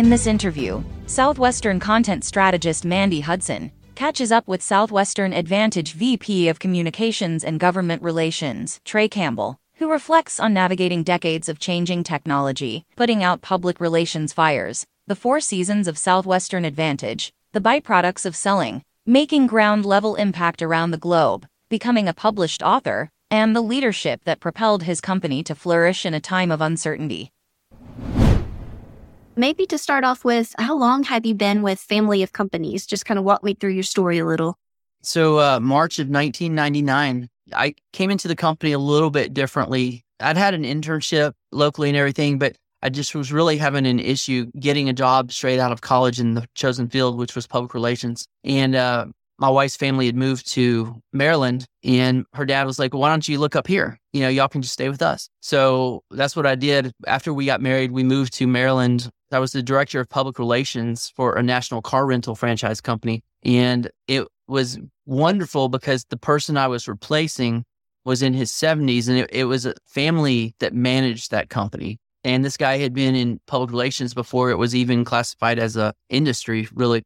In this interview, Southwestern content strategist Mandy Hudson catches up with Southwestern Advantage VP of Communications and Government Relations, Trey Campbell, who reflects on navigating decades of changing technology, putting out public relations fires, the four seasons of Southwestern Advantage, the byproducts of selling, making ground level impact around the globe, becoming a published author, and the leadership that propelled his company to flourish in a time of uncertainty. Maybe to start off with, how long have you been with Family of Companies? Just kind of walk me through your story a little. So, uh, March of 1999, I came into the company a little bit differently. I'd had an internship locally and everything, but I just was really having an issue getting a job straight out of college in the chosen field, which was public relations. And uh, my wife's family had moved to Maryland and her dad was like, well, why don't you look up here? You know, y'all can just stay with us. So that's what I did. After we got married, we moved to Maryland. I was the director of public relations for a national car rental franchise company. And it was wonderful because the person I was replacing was in his 70s and it, it was a family that managed that company. And this guy had been in public relations before it was even classified as a industry, really.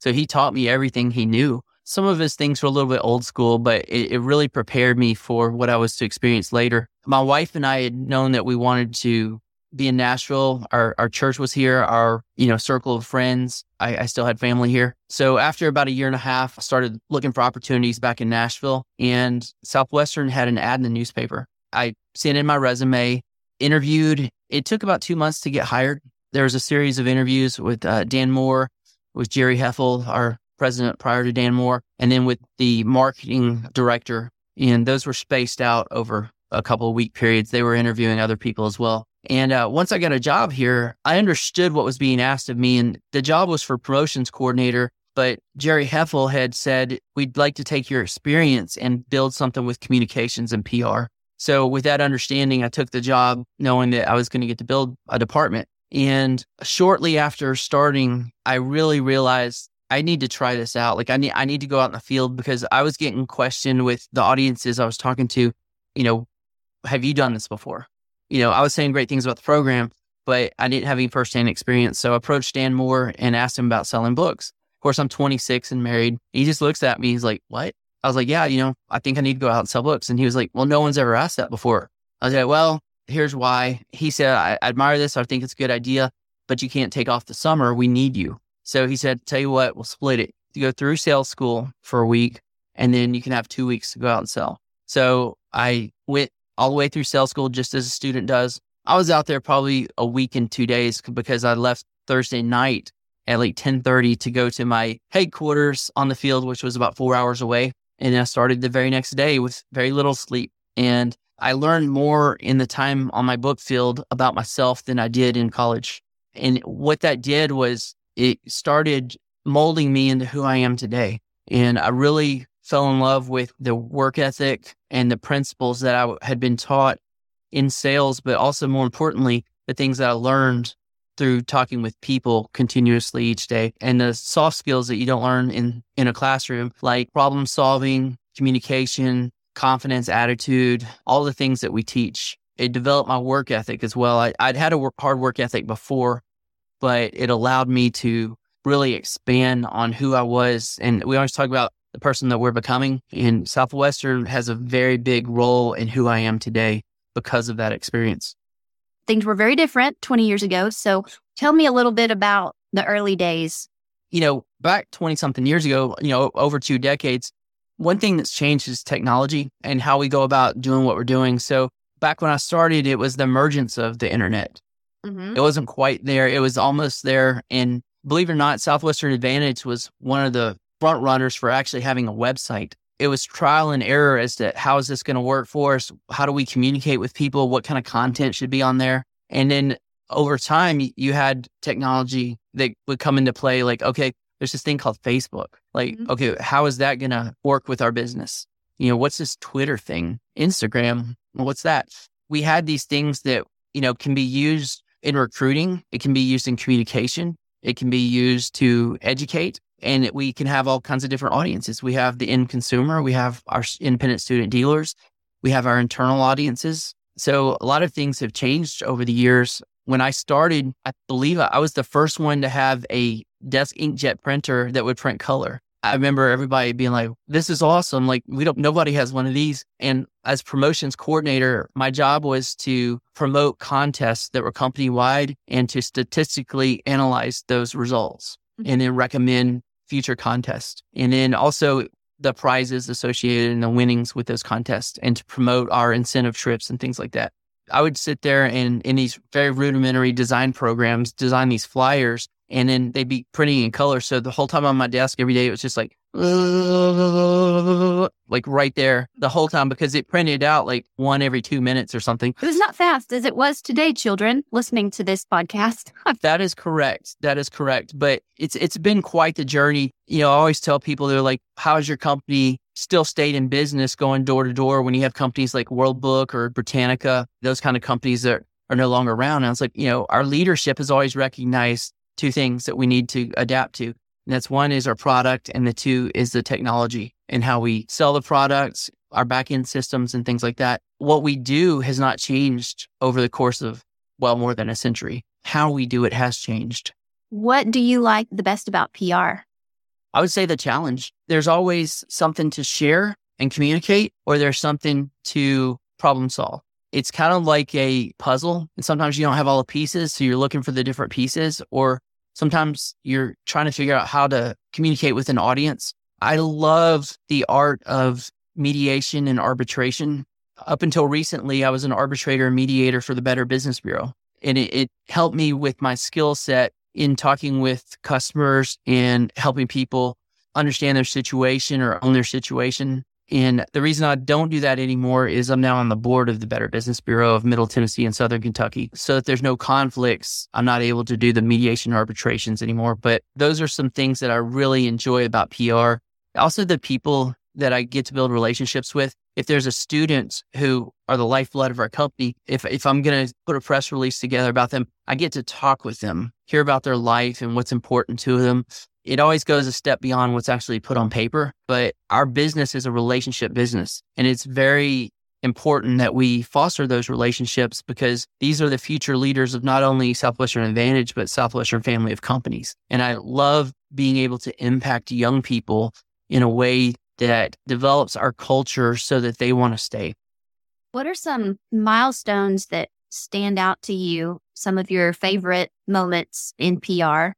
So he taught me everything he knew some of his things were a little bit old school, but it, it, really prepared me for what I was to experience later. My wife and I had known that we wanted to be in Nashville. Our our church was here. Our you know circle of friends. I, I still had family here. So after about a year and a half, I started looking for opportunities back in Nashville, and Southwestern had an ad in the newspaper. I sent in my resume, interviewed. It took about two months to get hired. There was a series of interviews with uh, Dan Moore, with Jerry Heffel, our president prior to Dan Moore, and then with the marketing director. And those were spaced out over a couple of week periods. They were interviewing other people as well. And uh, once I got a job here, I understood what was being asked of me. And the job was for promotions coordinator. But Jerry Heffel had said, we'd like to take your experience and build something with communications and PR. So, with that understanding, I took the job knowing that I was going to get to build a department. And shortly after starting, I really realized I need to try this out. Like I need I need to go out in the field because I was getting questioned with the audiences I was talking to, you know, have you done this before? You know, I was saying great things about the program, but I didn't have any firsthand experience. So I approached Dan Moore and asked him about selling books. Of course, I'm 26 and married. He just looks at me. He's like, "What?" I was like, "Yeah, you know, I think I need to go out and sell books." And he was like, "Well, no one's ever asked that before." I was like, "Well, here's why." He said, "I admire this. I think it's a good idea, but you can't take off the summer. We need you." So he said, tell you what, we'll split it. You go through sales school for a week and then you can have two weeks to go out and sell. So I went all the way through sales school just as a student does. I was out there probably a week and two days because I left Thursday night at like 1030 to go to my headquarters on the field, which was about four hours away. And I started the very next day with very little sleep. And I learned more in the time on my book field about myself than I did in college. And what that did was it started molding me into who I am today. And I really fell in love with the work ethic and the principles that I had been taught in sales, but also more importantly, the things that I learned through talking with people continuously each day and the soft skills that you don't learn in, in a classroom, like problem solving, communication, confidence, attitude, all the things that we teach. It developed my work ethic as well. I, would had a work, hard work ethic before, but it allowed me to really expand on who I was. And we always talk about the person that we're becoming. And Southwestern has a very big role in who I am today because of that experience. Things were very different 20 years ago. So tell me a little bit about the early days. You know, back 20 something years ago, you know, over two decades, one thing that's changed is technology and how we go about doing what we're doing. So back when I started, it was the emergence of the internet. Mm-hmm. It wasn't quite there. It was almost there. And believe it or not, Southwestern Advantage was one of the front runners for actually having a website. It was trial and error as to how is this going to work for us? How do we communicate with people? What kind of content should be on there? And then over time, you had technology that would come into play. Like, okay, there's this thing called Facebook. Like, mm-hmm. okay, how is that going to work with our business? You know, what's this Twitter thing? Instagram? What's that? We had these things that, you know, can be used in recruiting, it can be used in communication, it can be used to educate, and we can have all kinds of different audiences. We have the end consumer, we have our independent student dealers, we have our internal audiences. So a lot of things have changed over the years. When I started, I believe I was the first one to have a desk inkjet printer that would print color. I remember everybody being like, this is awesome. Like, we don't, nobody has one of these. And as promotions coordinator, my job was to promote contests that were company wide and to statistically analyze those results mm-hmm. and then recommend future contests. And then also the prizes associated and the winnings with those contests and to promote our incentive trips and things like that. I would sit there and in these very rudimentary design programs, design these flyers and then they'd be printing in color. So the whole time on my desk every day, it was just like, like right there the whole time because it printed out like one every two minutes or something. It was not fast as it was today, children listening to this podcast. that is correct. That is correct. But it's it's been quite the journey. You know, I always tell people they're like, "How's your company still stayed in business, going door to door when you have companies like World Book or Britannica, those kind of companies that are no longer around?" And I was like, you know, our leadership has always recognized two things that we need to adapt to. And that's one is our product, and the two is the technology and how we sell the products, our back end systems, and things like that. What we do has not changed over the course of, well, more than a century. How we do it has changed. What do you like the best about PR? I would say the challenge. There's always something to share and communicate, or there's something to problem solve. It's kind of like a puzzle. And sometimes you don't have all the pieces. So you're looking for the different pieces, or Sometimes you're trying to figure out how to communicate with an audience. I love the art of mediation and arbitration. Up until recently, I was an arbitrator and mediator for the Better Business Bureau. And it, it helped me with my skill set in talking with customers and helping people understand their situation or own their situation. And the reason I don't do that anymore is I'm now on the board of the Better Business Bureau of Middle Tennessee and Southern Kentucky. So that there's no conflicts, I'm not able to do the mediation arbitrations anymore. But those are some things that I really enjoy about PR. Also, the people that I get to build relationships with. If there's a student who are the lifeblood of our company, if, if I'm going to put a press release together about them, I get to talk with them, hear about their life and what's important to them, it always goes a step beyond what's actually put on paper. But our business is a relationship business. And it's very important that we foster those relationships because these are the future leaders of not only Southwestern Advantage, but Southwestern family of companies. And I love being able to impact young people in a way that develops our culture so that they want to stay. What are some milestones that stand out to you? Some of your favorite moments in PR?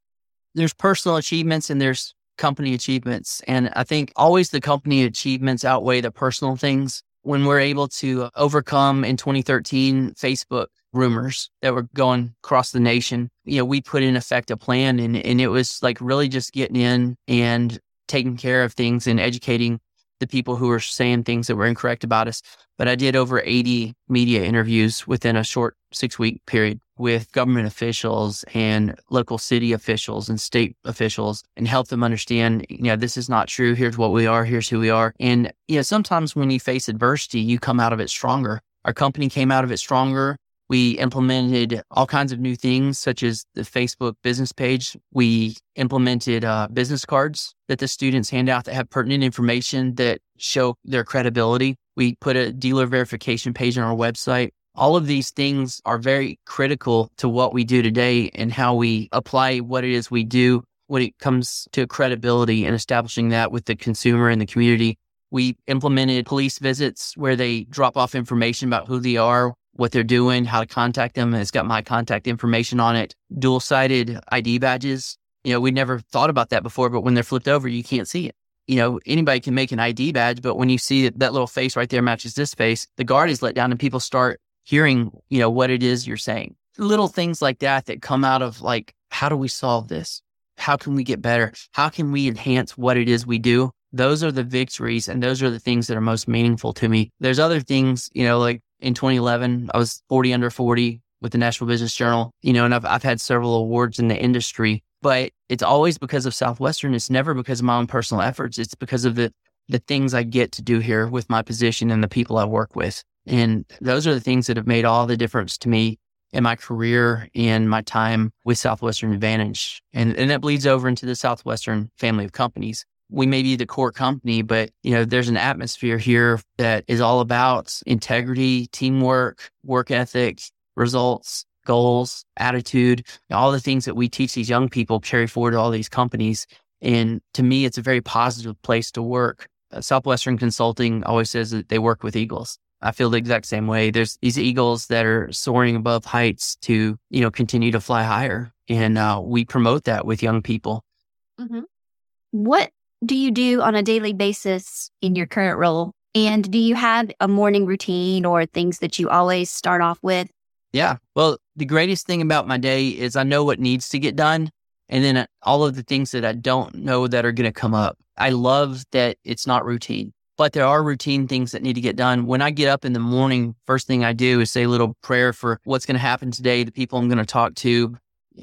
There's personal achievements and there's company achievements. And I think always the company achievements outweigh the personal things. When we're able to overcome in 2013 Facebook rumors that were going across the nation, you know, we put in effect a plan and, and it was like really just getting in and taking care of things and educating the people who were saying things that were incorrect about us. But I did over 80 media interviews within a short six week period with government officials and local city officials and state officials and help them understand, you know, this is not true. Here's what we are. Here's who we are. And, you know, sometimes when you face adversity, you come out of it stronger. Our company came out of it stronger. We implemented all kinds of new things, such as the Facebook business page. We implemented uh, business cards that the students hand out that have pertinent information that show their credibility. We put a dealer verification page on our website. All of these things are very critical to what we do today and how we apply what it is we do when it comes to credibility and establishing that with the consumer and the community. We implemented police visits where they drop off information about who they are, what they're doing, how to contact them. It's got my contact information on it. Dual sided ID badges. You know, we never thought about that before, but when they're flipped over, you can't see it. You know, anybody can make an ID badge, but when you see that little face right there matches this face, the guard is let down and people start hearing, you know, what it is you're saying. Little things like that that come out of like, how do we solve this? How can we get better? How can we enhance what it is we do? Those are the victories and those are the things that are most meaningful to me. There's other things, you know, like in 2011. I was 40 under 40 with the Nashville Business Journal, you know, and I've, I've had several awards in the industry, but it's always because of Southwestern. It's never because of my own personal efforts. It's because of the, the things I get to do here with my position and the people I work with. And those are the things that have made all the difference to me in my career and my time with Southwestern Advantage. And, and that bleeds over into the Southwestern family of companies we may be the core company, but you know, there's an atmosphere here that is all about integrity, teamwork, work ethic, results, goals, attitude, all the things that we teach these young people carry forward to all these companies. And to me, it's a very positive place to work. Uh, Southwestern Consulting always says that they work with eagles. I feel the exact same way. There's these eagles that are soaring above heights to, you know, continue to fly higher. And uh, we promote that with young people. Mm-hmm. What do you do on a daily basis in your current role? And do you have a morning routine or things that you always start off with? Yeah. Well, the greatest thing about my day is I know what needs to get done. And then uh, all of the things that I don't know that are going to come up. I love that it's not routine but there are routine things that need to get done. When I get up in the morning, first thing I do is say a little prayer for what's going to happen today, the people I'm going to talk to,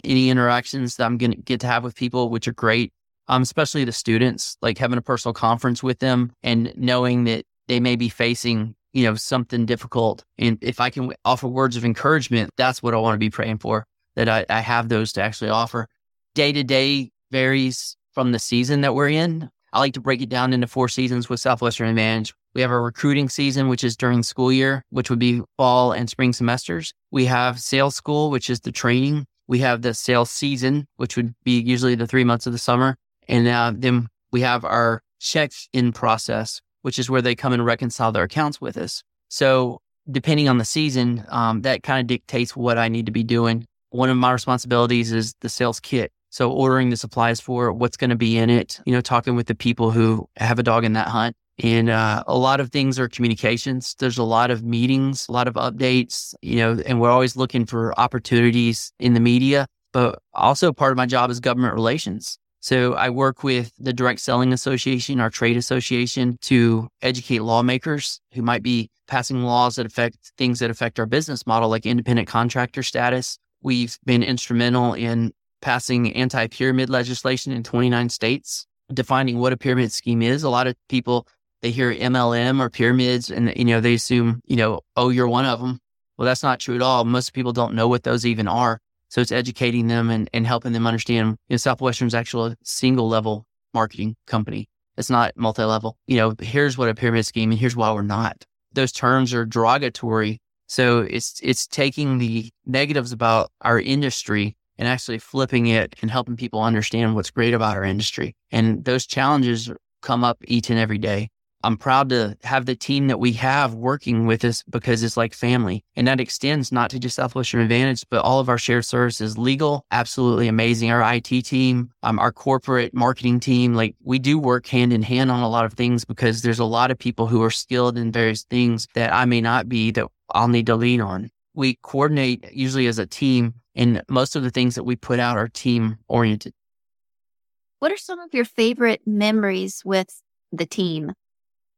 any interactions that I'm going to get to have with people, which are great. Um, especially the students, like having a personal conference with them and knowing that they may be facing, you know, something difficult. And if I can offer words of encouragement, that's what I want to be praying for, that I, I have those to actually offer. Day to day varies from the season that we're in. I like to break it down into four seasons with Southwestern Advantage. We have our recruiting season, which is during school year, which would be fall and spring semesters. We have sales school, which is the training. We have the sales season, which would be usually the three months of the summer. And uh, then we have our check in process, which is where they come and reconcile their accounts with us. So depending on the season, um, that kind of dictates what I need to be doing. One of my responsibilities is the sales kit. So ordering the supplies for what's going to be in it, you know, talking with the people who have a dog in that hunt. And uh, a lot of things are communications. There's a lot of meetings, a lot of updates, you know, and we're always looking for opportunities in the media. But also part of my job is government relations. So I work with the Direct Selling Association, our trade association, to educate lawmakers who might be passing laws that affect things that affect our business model, like independent contractor status. We've been instrumental in passing anti pyramid legislation in 29 states, defining what a pyramid scheme is. A lot of people, they hear MLM or pyramids and, you know, they assume, you know, oh, you're one of them. Well, that's not true at all. Most people don't know what those even are. So it's educating them and, and helping them understand. You know, Southwestern's actually a single level marketing company. It's not multi level. You know, here's what a pyramid scheme and here's why we're not. Those terms are derogatory. So it's it's taking the negatives about our industry and actually flipping it and helping people understand what's great about our industry. And those challenges come up each and every day. I'm proud to have the team that we have working with us because it's like family. And that extends not to just Southwestern Advantage, but all of our shared services. Legal, absolutely amazing. Our IT team, um, our corporate marketing team, like we do work hand in hand on a lot of things because there's a lot of people who are skilled in various things that I may not be that I'll need to lean on. We coordinate usually as a team and most of the things that we put out are team oriented. What are some of your favorite memories with the team?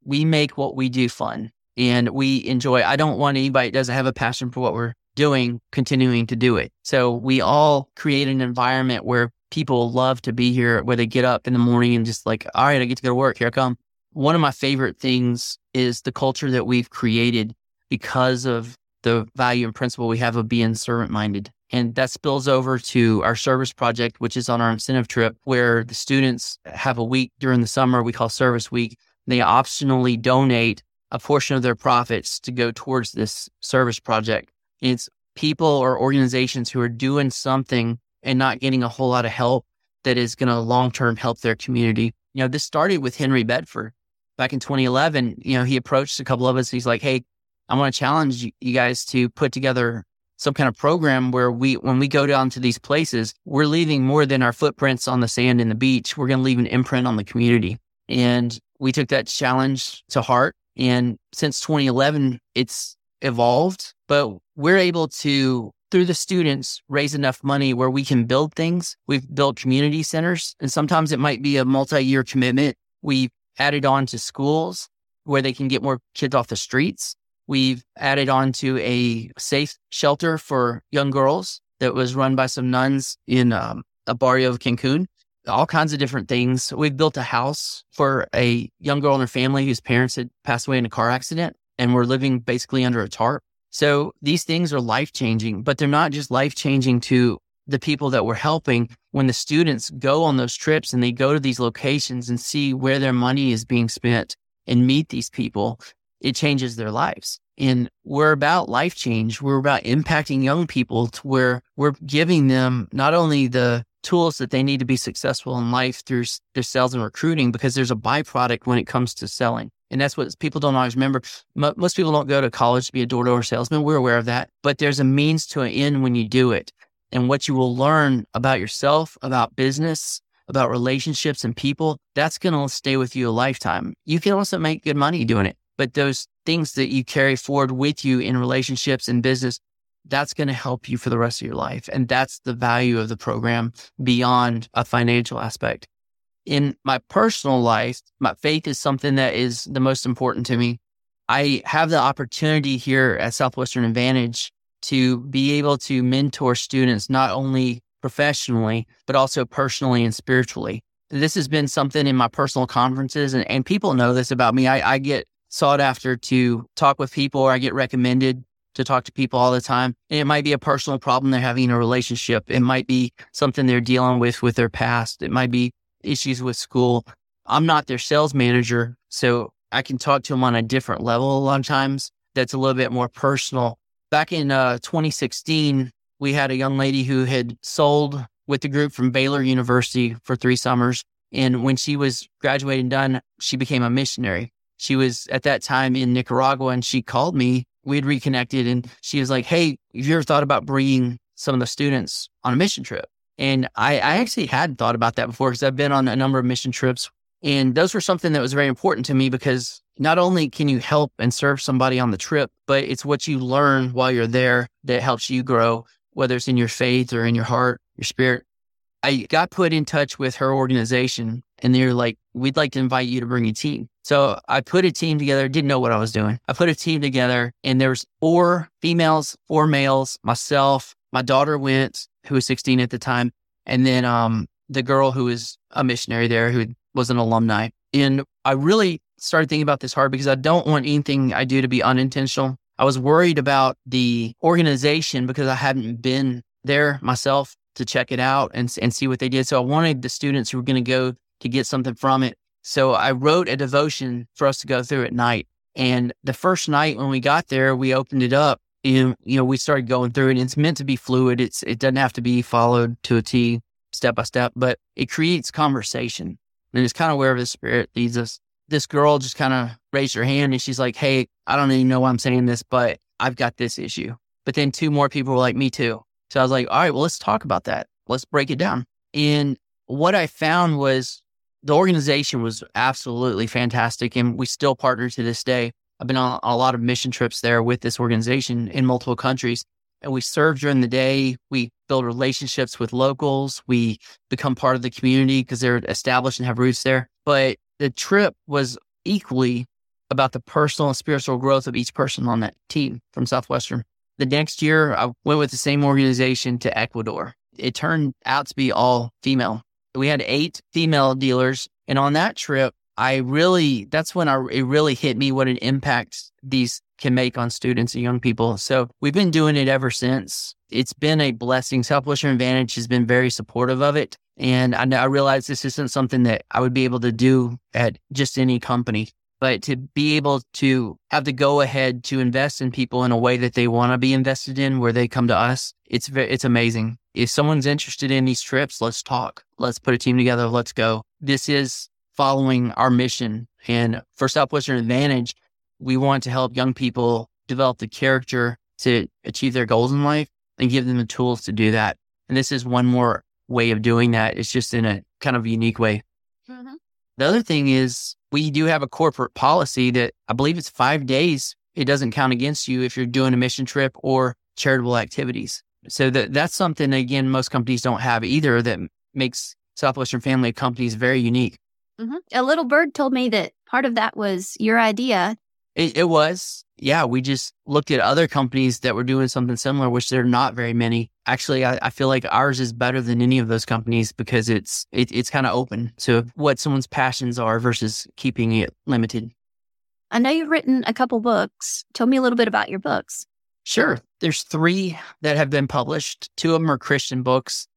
We make what we do fun and we enjoy. I don't want anybody that doesn't have a passion for what we're doing continuing to do it. So we all create an environment where people love to be here, where they get up in the morning and just like, all right, I get to go to work. Here I come. One of my favorite things is the culture that we've created because of the value and principle we have of being servant minded. And that spills over to our service project, which is on our incentive trip, where the students have a week during the summer we call service week. They optionally donate a portion of their profits to go towards this service project. It's people or organizations who are doing something and not getting a whole lot of help that is going to long term help their community. You know, this started with Henry Bedford back in 2011. You know, he approached a couple of us. He's like, Hey, I want to challenge you guys to put together some kind of program where we, when we go down to these places, we're leaving more than our footprints on the sand and the beach. We're going to leave an imprint on the community. And we took that challenge to heart. And since 2011, it's evolved, but we're able to, through the students, raise enough money where we can build things. We've built community centers, and sometimes it might be a multi year commitment. We've added on to schools where they can get more kids off the streets. We've added on to a safe shelter for young girls that was run by some nuns in um, a barrio of Cancun. All kinds of different things. We've built a house for a young girl and her family whose parents had passed away in a car accident and were living basically under a tarp. So these things are life changing, but they're not just life changing to the people that we're helping. When the students go on those trips and they go to these locations and see where their money is being spent and meet these people, it changes their lives. And we're about life change. We're about impacting young people to where we're giving them not only the tools that they need to be successful in life through their sales and recruiting, because there's a byproduct when it comes to selling. And that's what people don't always remember. Most people don't go to college to be a door to door salesman. We're aware of that, but there's a means to an end when you do it. And what you will learn about yourself, about business, about relationships and people, that's going to stay with you a lifetime. You can also make good money doing it, but those things that you carry forward with you in relationships and business, that's going to help you for the rest of your life. And that's the value of the program beyond a financial aspect in my personal life, my faith is something that is the most important to me. I have the opportunity here at Southwestern Advantage to be able to mentor students, not only professionally, but also personally and spiritually. This has been something in my personal conferences, and, and people know this about me. I, I get sought after to talk with people, or I get recommended to talk to people all the time. And it might be a personal problem they're having in a relationship. It might be something they're dealing with with their past. It might be issues with school. I'm not their sales manager, so I can talk to them on a different level a lot of times. That's a little bit more personal. Back in uh, 2016, we had a young lady who had sold with the group from Baylor University for three summers. And when she was graduating done, she became a missionary. She was at that time in Nicaragua and she called me. We had reconnected and she was like, Hey, have you ever thought about bringing some of the students on a mission trip? And I, I actually had thought about that before because I've been on a number of mission trips. And those were something that was very important to me because not only can you help and serve somebody on the trip, but it's what you learn while you're there that helps you grow, whether it's in your faith or in your heart, your spirit. I got put in touch with her organization and they're like, we'd like to invite you to bring a team. So I put a team together, didn't know what I was doing. I put a team together and there's four females, four males, myself, my daughter went, who was 16 at the time, and then um, the girl who was a missionary there who was an alumni. And I really started thinking about this hard because I don't want anything I do to be unintentional. I was worried about the organization because I hadn't been there myself to check it out and, and see what they did. So I wanted the students who were going to go to get something from it. So I wrote a devotion for us to go through at night. And the first night when we got there, we opened it up and you know we started going through it. it's meant to be fluid. It's it doesn't have to be followed to a T, step by step, but it creates conversation, and it's kind of wherever the spirit leads us. This girl just kind of raised her hand and she's like, "Hey, I don't even know why I'm saying this, but I've got this issue." But then two more people were like, "Me too." So I was like, "All right, well, let's talk about that. Let's break it down." And what I found was the organization was absolutely fantastic, and we still partner to this day. I've been on a lot of mission trips there with this organization in multiple countries. And we serve during the day. We build relationships with locals. We become part of the community because they're established and have roots there. But the trip was equally about the personal and spiritual growth of each person on that team from Southwestern. The next year, I went with the same organization to Ecuador. It turned out to be all female. We had eight female dealers. And on that trip, I really, that's when I, it really hit me what an impact these can make on students and young people. So we've been doing it ever since. It's been a blessing. Southwestern Advantage has been very supportive of it. And I, I realize this isn't something that I would be able to do at just any company, but to be able to have the go ahead to invest in people in a way that they want to be invested in, where they come to us, it's it's amazing. If someone's interested in these trips, let's talk. Let's put a team together. Let's go. This is following our mission. And for Southwestern Advantage, we want to help young people develop the character to achieve their goals in life and give them the tools to do that. And this is one more way of doing that. It's just in a kind of unique way. Mm-hmm. The other thing is we do have a corporate policy that I believe it's five days. It doesn't count against you if you're doing a mission trip or charitable activities. So that that's something again most companies don't have either that makes Southwestern Family Companies very unique. Mm-hmm. A little bird told me that part of that was your idea. It, it, was. Yeah. We just looked at other companies that were doing something similar, which there are not very many. Actually, I, I feel like ours is better than any of those companies because it's it, it's kind of open to what someone's passions are versus keeping it limited. I know you've written a couple books. Tell me a little bit about your books. Sure. There's three that have been published. Two of them are Christian books.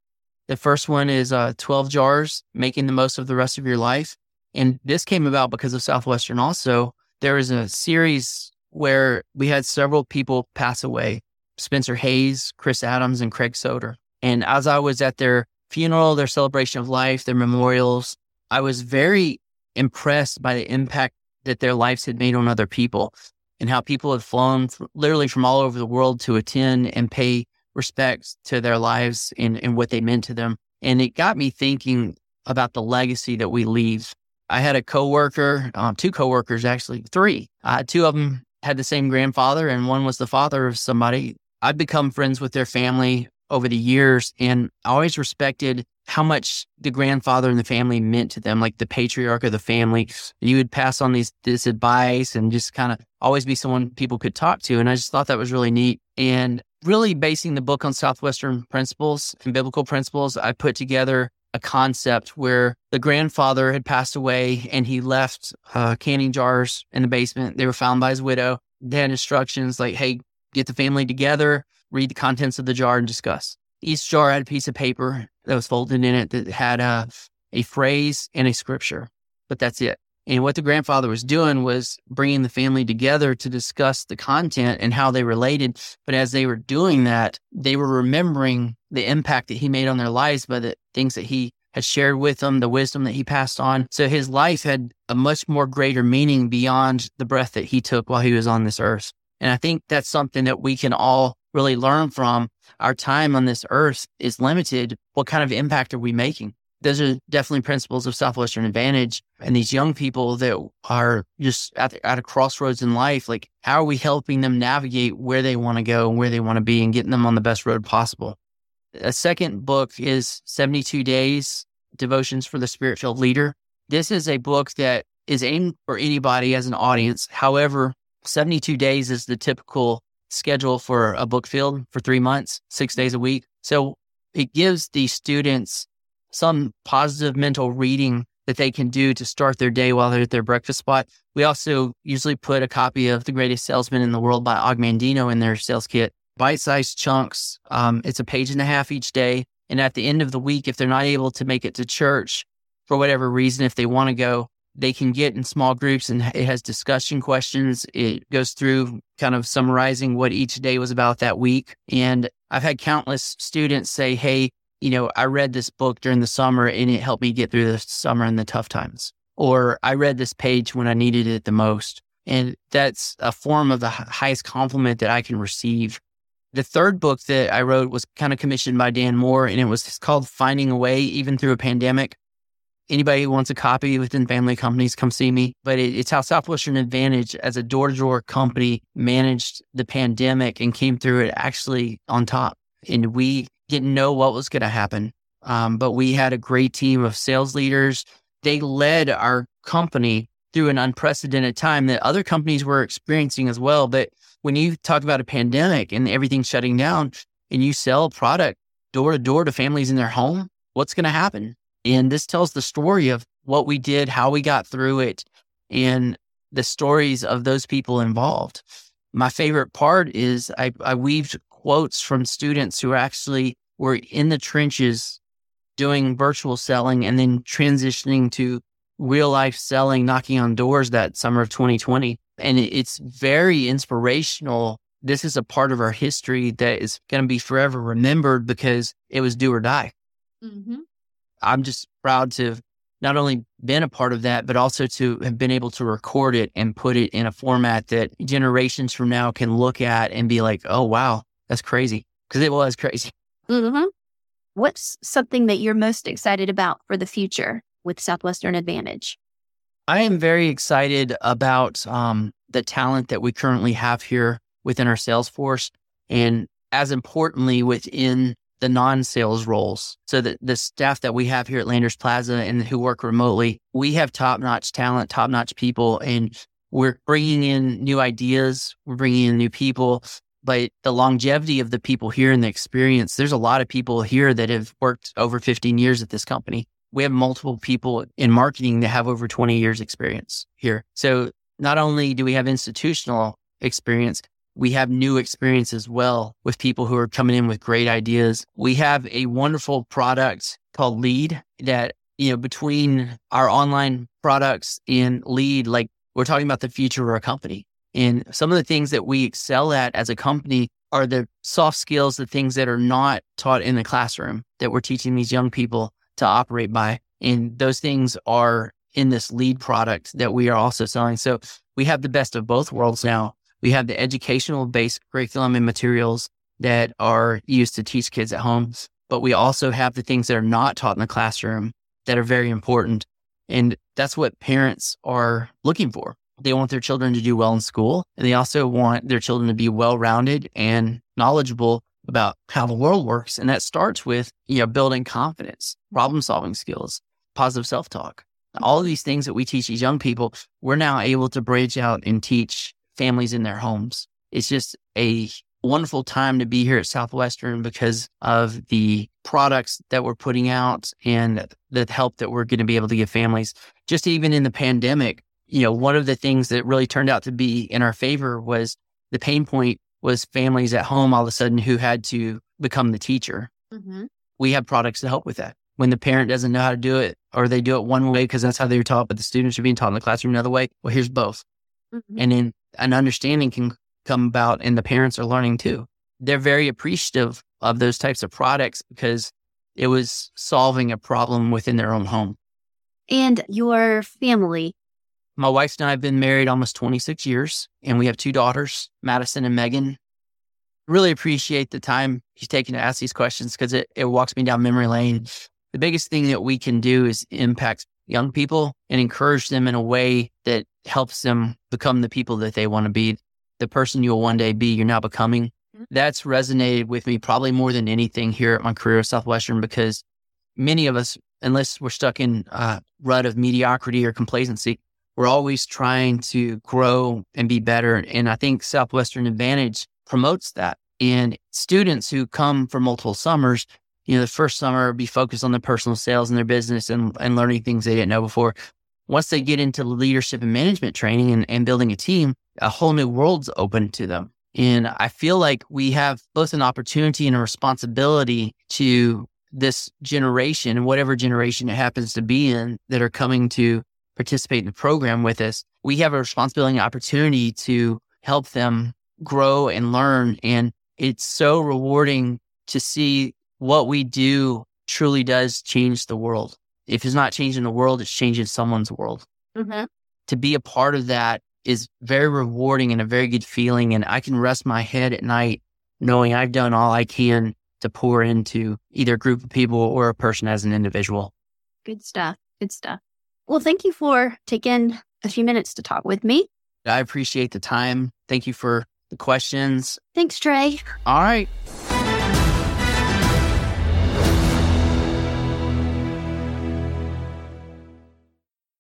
The first one is uh, 12 jars, making the most of the rest of your life. And this came about because of Southwestern also. There is a series where we had several people pass away Spencer Hayes, Chris Adams, and Craig Soder. And as I was at their funeral, their celebration of life, their memorials, I was very impressed by the impact that their lives had made on other people and how people had flown literally from all over the world to attend and pay respects to their lives and, and what they meant to them. And it got me thinking about the legacy that we leave. I had a coworker, um, two coworkers actually, three. Uh, two of them had the same grandfather, and one was the father of somebody. I'd become friends with their family over the years, and I always respected how much the grandfather and the family meant to them, like the patriarch of the family. You would pass on these this advice and just kind of always be someone people could talk to. And I just thought that was really neat. And really basing the book on Southwestern principles and biblical principles, I put together a concept where the grandfather had passed away and he left uh, canning jars in the basement. They were found by his widow. They had instructions like, hey, get the family together, read the contents of the jar, and discuss. Each jar had a piece of paper that was folded in it that had a, a phrase and a scripture, but that's it. And what the grandfather was doing was bringing the family together to discuss the content and how they related. But as they were doing that, they were remembering the impact that he made on their lives by the things that he had shared with them, the wisdom that he passed on. So his life had a much more greater meaning beyond the breath that he took while he was on this earth. And I think that's something that we can all really learn from. Our time on this earth is limited. What kind of impact are we making? Those are definitely principles of Southwestern Advantage. And these young people that are just at, at a crossroads in life, like how are we helping them navigate where they want to go and where they want to be and getting them on the best road possible? A second book is 72 Days Devotions for the Spirit Filled Leader. This is a book that is aimed for anybody as an audience. However, 72 days is the typical schedule for a book field for three months, six days a week. So it gives the students some positive mental reading that they can do to start their day while they're at their breakfast spot. We also usually put a copy of The Greatest Salesman in the World by Og Mandino in their sales kit. Bite sized chunks. Um, it's a page and a half each day. And at the end of the week, if they're not able to make it to church for whatever reason, if they want to go, they can get in small groups and it has discussion questions. It goes through kind of summarizing what each day was about that week. And I've had countless students say, Hey, you know, I read this book during the summer and it helped me get through the summer and the tough times. Or I read this page when I needed it the most. And that's a form of the highest compliment that I can receive. The third book that I wrote was kind of commissioned by Dan Moore and it was called Finding a Way, even through a pandemic. Anybody who wants a copy within family companies, come see me. But it, it's how Southwestern Advantage, as a door to door company, managed the pandemic and came through it actually on top. And we didn't know what was going to happen. Um, but we had a great team of sales leaders. They led our company through an unprecedented time that other companies were experiencing as well. But when you talk about a pandemic and everything shutting down and you sell product door to door to families in their home, what's going to happen? And this tells the story of what we did, how we got through it, and the stories of those people involved. My favorite part is I, I weaved quotes from students who are actually were in the trenches doing virtual selling and then transitioning to real life selling, knocking on doors that summer of 2020. And it's very inspirational. This is a part of our history that is going to be forever remembered because it was do or die. Mm-hmm. I'm just proud to have not only been a part of that, but also to have been able to record it and put it in a format that generations from now can look at and be like, oh, wow, that's crazy because it was crazy. Mm-hmm. What's something that you're most excited about for the future with Southwestern Advantage? I am very excited about um, the talent that we currently have here within our sales force, and as importantly, within the non-sales roles. So the, the staff that we have here at Landers Plaza and who work remotely, we have top-notch talent, top-notch people, and we're bringing in new ideas. We're bringing in new people but the longevity of the people here and the experience, there's a lot of people here that have worked over 15 years at this company. We have multiple people in marketing that have over 20 years experience here. So not only do we have institutional experience, we have new experience as well with people who are coming in with great ideas. We have a wonderful product called Lead that, you know, between our online products and Lead, like we're talking about the future of our company And some of the things that we excel at as a company are the soft skills, the things that are not taught in the classroom that we're teaching these young people to operate by. And those things are in this lead product that we are also selling. So we have the best of both worlds now. We have the educational based curriculum and materials that are used to teach kids at home, but we also have the things that are not taught in the classroom that are very important. And that's what parents are looking for. They want their children to do well in school, and they also want their children to be well rounded and knowledgeable about how the world works. And that starts with, you know, building confidence, problem solving skills, positive self talk. All of these things that we teach these young people, we're now able to branch out and teach families in their homes. It's just a wonderful time to be here at Southwestern because of the products that we're putting out and the help that we're going to be able to give families. Just even in the pandemic, you know, one of the things that really turned out to be in our favor was the pain point was families at home all of a sudden who had to become the teacher. Mm-hmm. We have products to help with that. When the parent doesn't know how to do it, or they do it one way because that's how they were taught, but the students are being taught in the classroom another way. Well, here's both. Mm-hmm. And then an understanding can come about and the parents are learning too. They're very appreciative of those types of products because it was solving a problem within their own home. And your family. My wife and I have been married almost 26 years, and we have two daughters, Madison and Megan. Really appreciate the time you've taken to ask these questions because it, it walks me down memory lane. The biggest thing that we can do is impact young people and encourage them in a way that helps them become the people that they want to be the person you'll one day be, you're now becoming. Mm-hmm. That's resonated with me probably more than anything here at my career at Southwestern because many of us, unless we're stuck in a rut of mediocrity or complacency, we're always trying to grow and be better. And I think Southwestern Advantage promotes that. And students who come for multiple summers, you know, the first summer be focused on their personal sales and their business and, and learning things they didn't know before. Once they get into leadership and management training and, and building a team, a whole new world's open to them. And I feel like we have both an opportunity and a responsibility to this generation, and whatever generation it happens to be in, that are coming to participate in the program with us. We have a responsibility and opportunity to help them grow and learn. And it's so rewarding to see what we do truly does change the world. If it's not changing the world, it's changing someone's world. Mm-hmm. To be a part of that is very rewarding and a very good feeling. And I can rest my head at night knowing I've done all I can to pour into either a group of people or a person as an individual. Good stuff. Good stuff. Well, thank you for taking a few minutes to talk with me. I appreciate the time. Thank you for the questions. Thanks, Trey. All right.